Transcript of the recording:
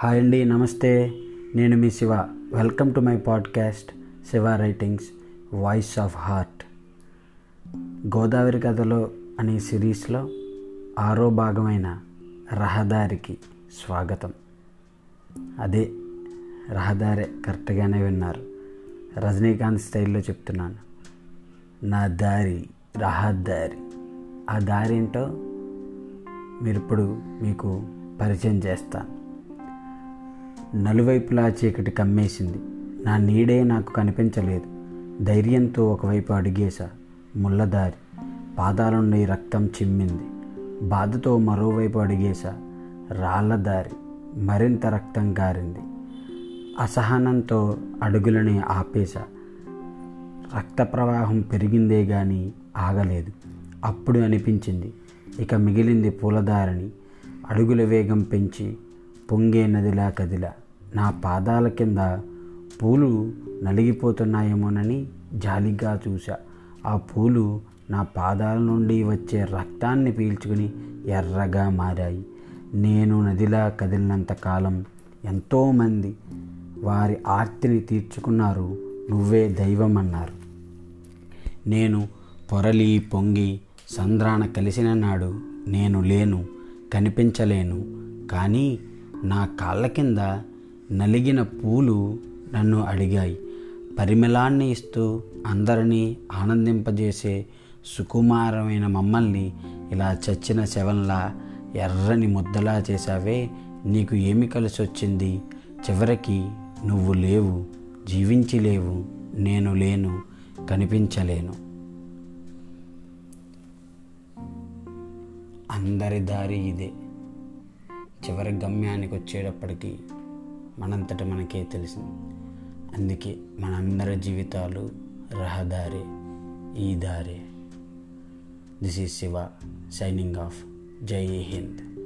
Hi అండి నమస్తే. నేను మీ Shiva. Welcome to my podcast Shiva writings voice of heart Godavari కథలో అనే సిరీస్లో ఆరో భాగమైన రహదారికి స్వాగతం. అదే రహదారే కరెక్ట్గానే విన్నారు. రజనీకాంత్ స్టైల్లో చెప్తున్నాను. నా దారి రహదారి. ఆ దారి ఏంటో మీరు ఇప్పుడు మీకు పరిచయం చేస్తాను. నలువైపులా చీకటి కమ్మేసింది. నా నీడే నాకు కనిపించలేదు. ధైర్యంతో ఒకవైపు అడిగేశా. ముళ్ళదారి. పాదాల నుండి రక్తం చిమ్మింది. బాధతో మరోవైపు అడిగేశా. రాళ్ళ దారి మరింత రక్తం గారింది. అసహనంతో అడుగులని ఆపేశా. రక్త ప్రవాహం పెరిగిందే గాని ఆగలేదు. అప్పుడు అనిపించింది. ఇక మిగిలింది పూలదారిని. అడుగుల వేగం పెంచి పొంగే నదిలా కదిలా నా పాదాల కింద పూలు నలిగిపోతున్నాయేమోనని జాలిగా చూశా. ఆ పూలు నా పాదాల నుండి వచ్చే రక్తాన్ని పీల్చుకుని ఎర్రగా మారాయి. నేను నదిలా కదిలినంత కాలం ఎంతోమంది వారి ఆర్తిని తీర్చుకున్నారు. నువ్వే దైవం అన్నారు నేను పొరలి పొంగి సంద్రాన కలిసిన నాడు నేను లేను కనిపించలేను. కానీ నా కాళ్ళ కింద నలిగిన పూలు నన్ను అడిగాయి. పరిమళాన్ని ఇస్తూ అందరినీ ఆనందింపజేసే సుకుమారమైన మమ్మల్ని ఇలా చచ్చిన శవంలా ఎర్రని ముద్దలా చేశావే నీకు ఏమి కలిసి వచ్చింది చివరికి నువ్వు లేవు జీవించి లేవు నేను లేను కనిపించలేను. అందరి దారి ఇదే. చివరి గమ్యానికి వచ్చేటప్పటికి మనంతట మనకే తెలిసింది అందుకే మనందరి జీవితాలు రహదారి ఈ దారి. This is Shiva signing off. Jai Hind.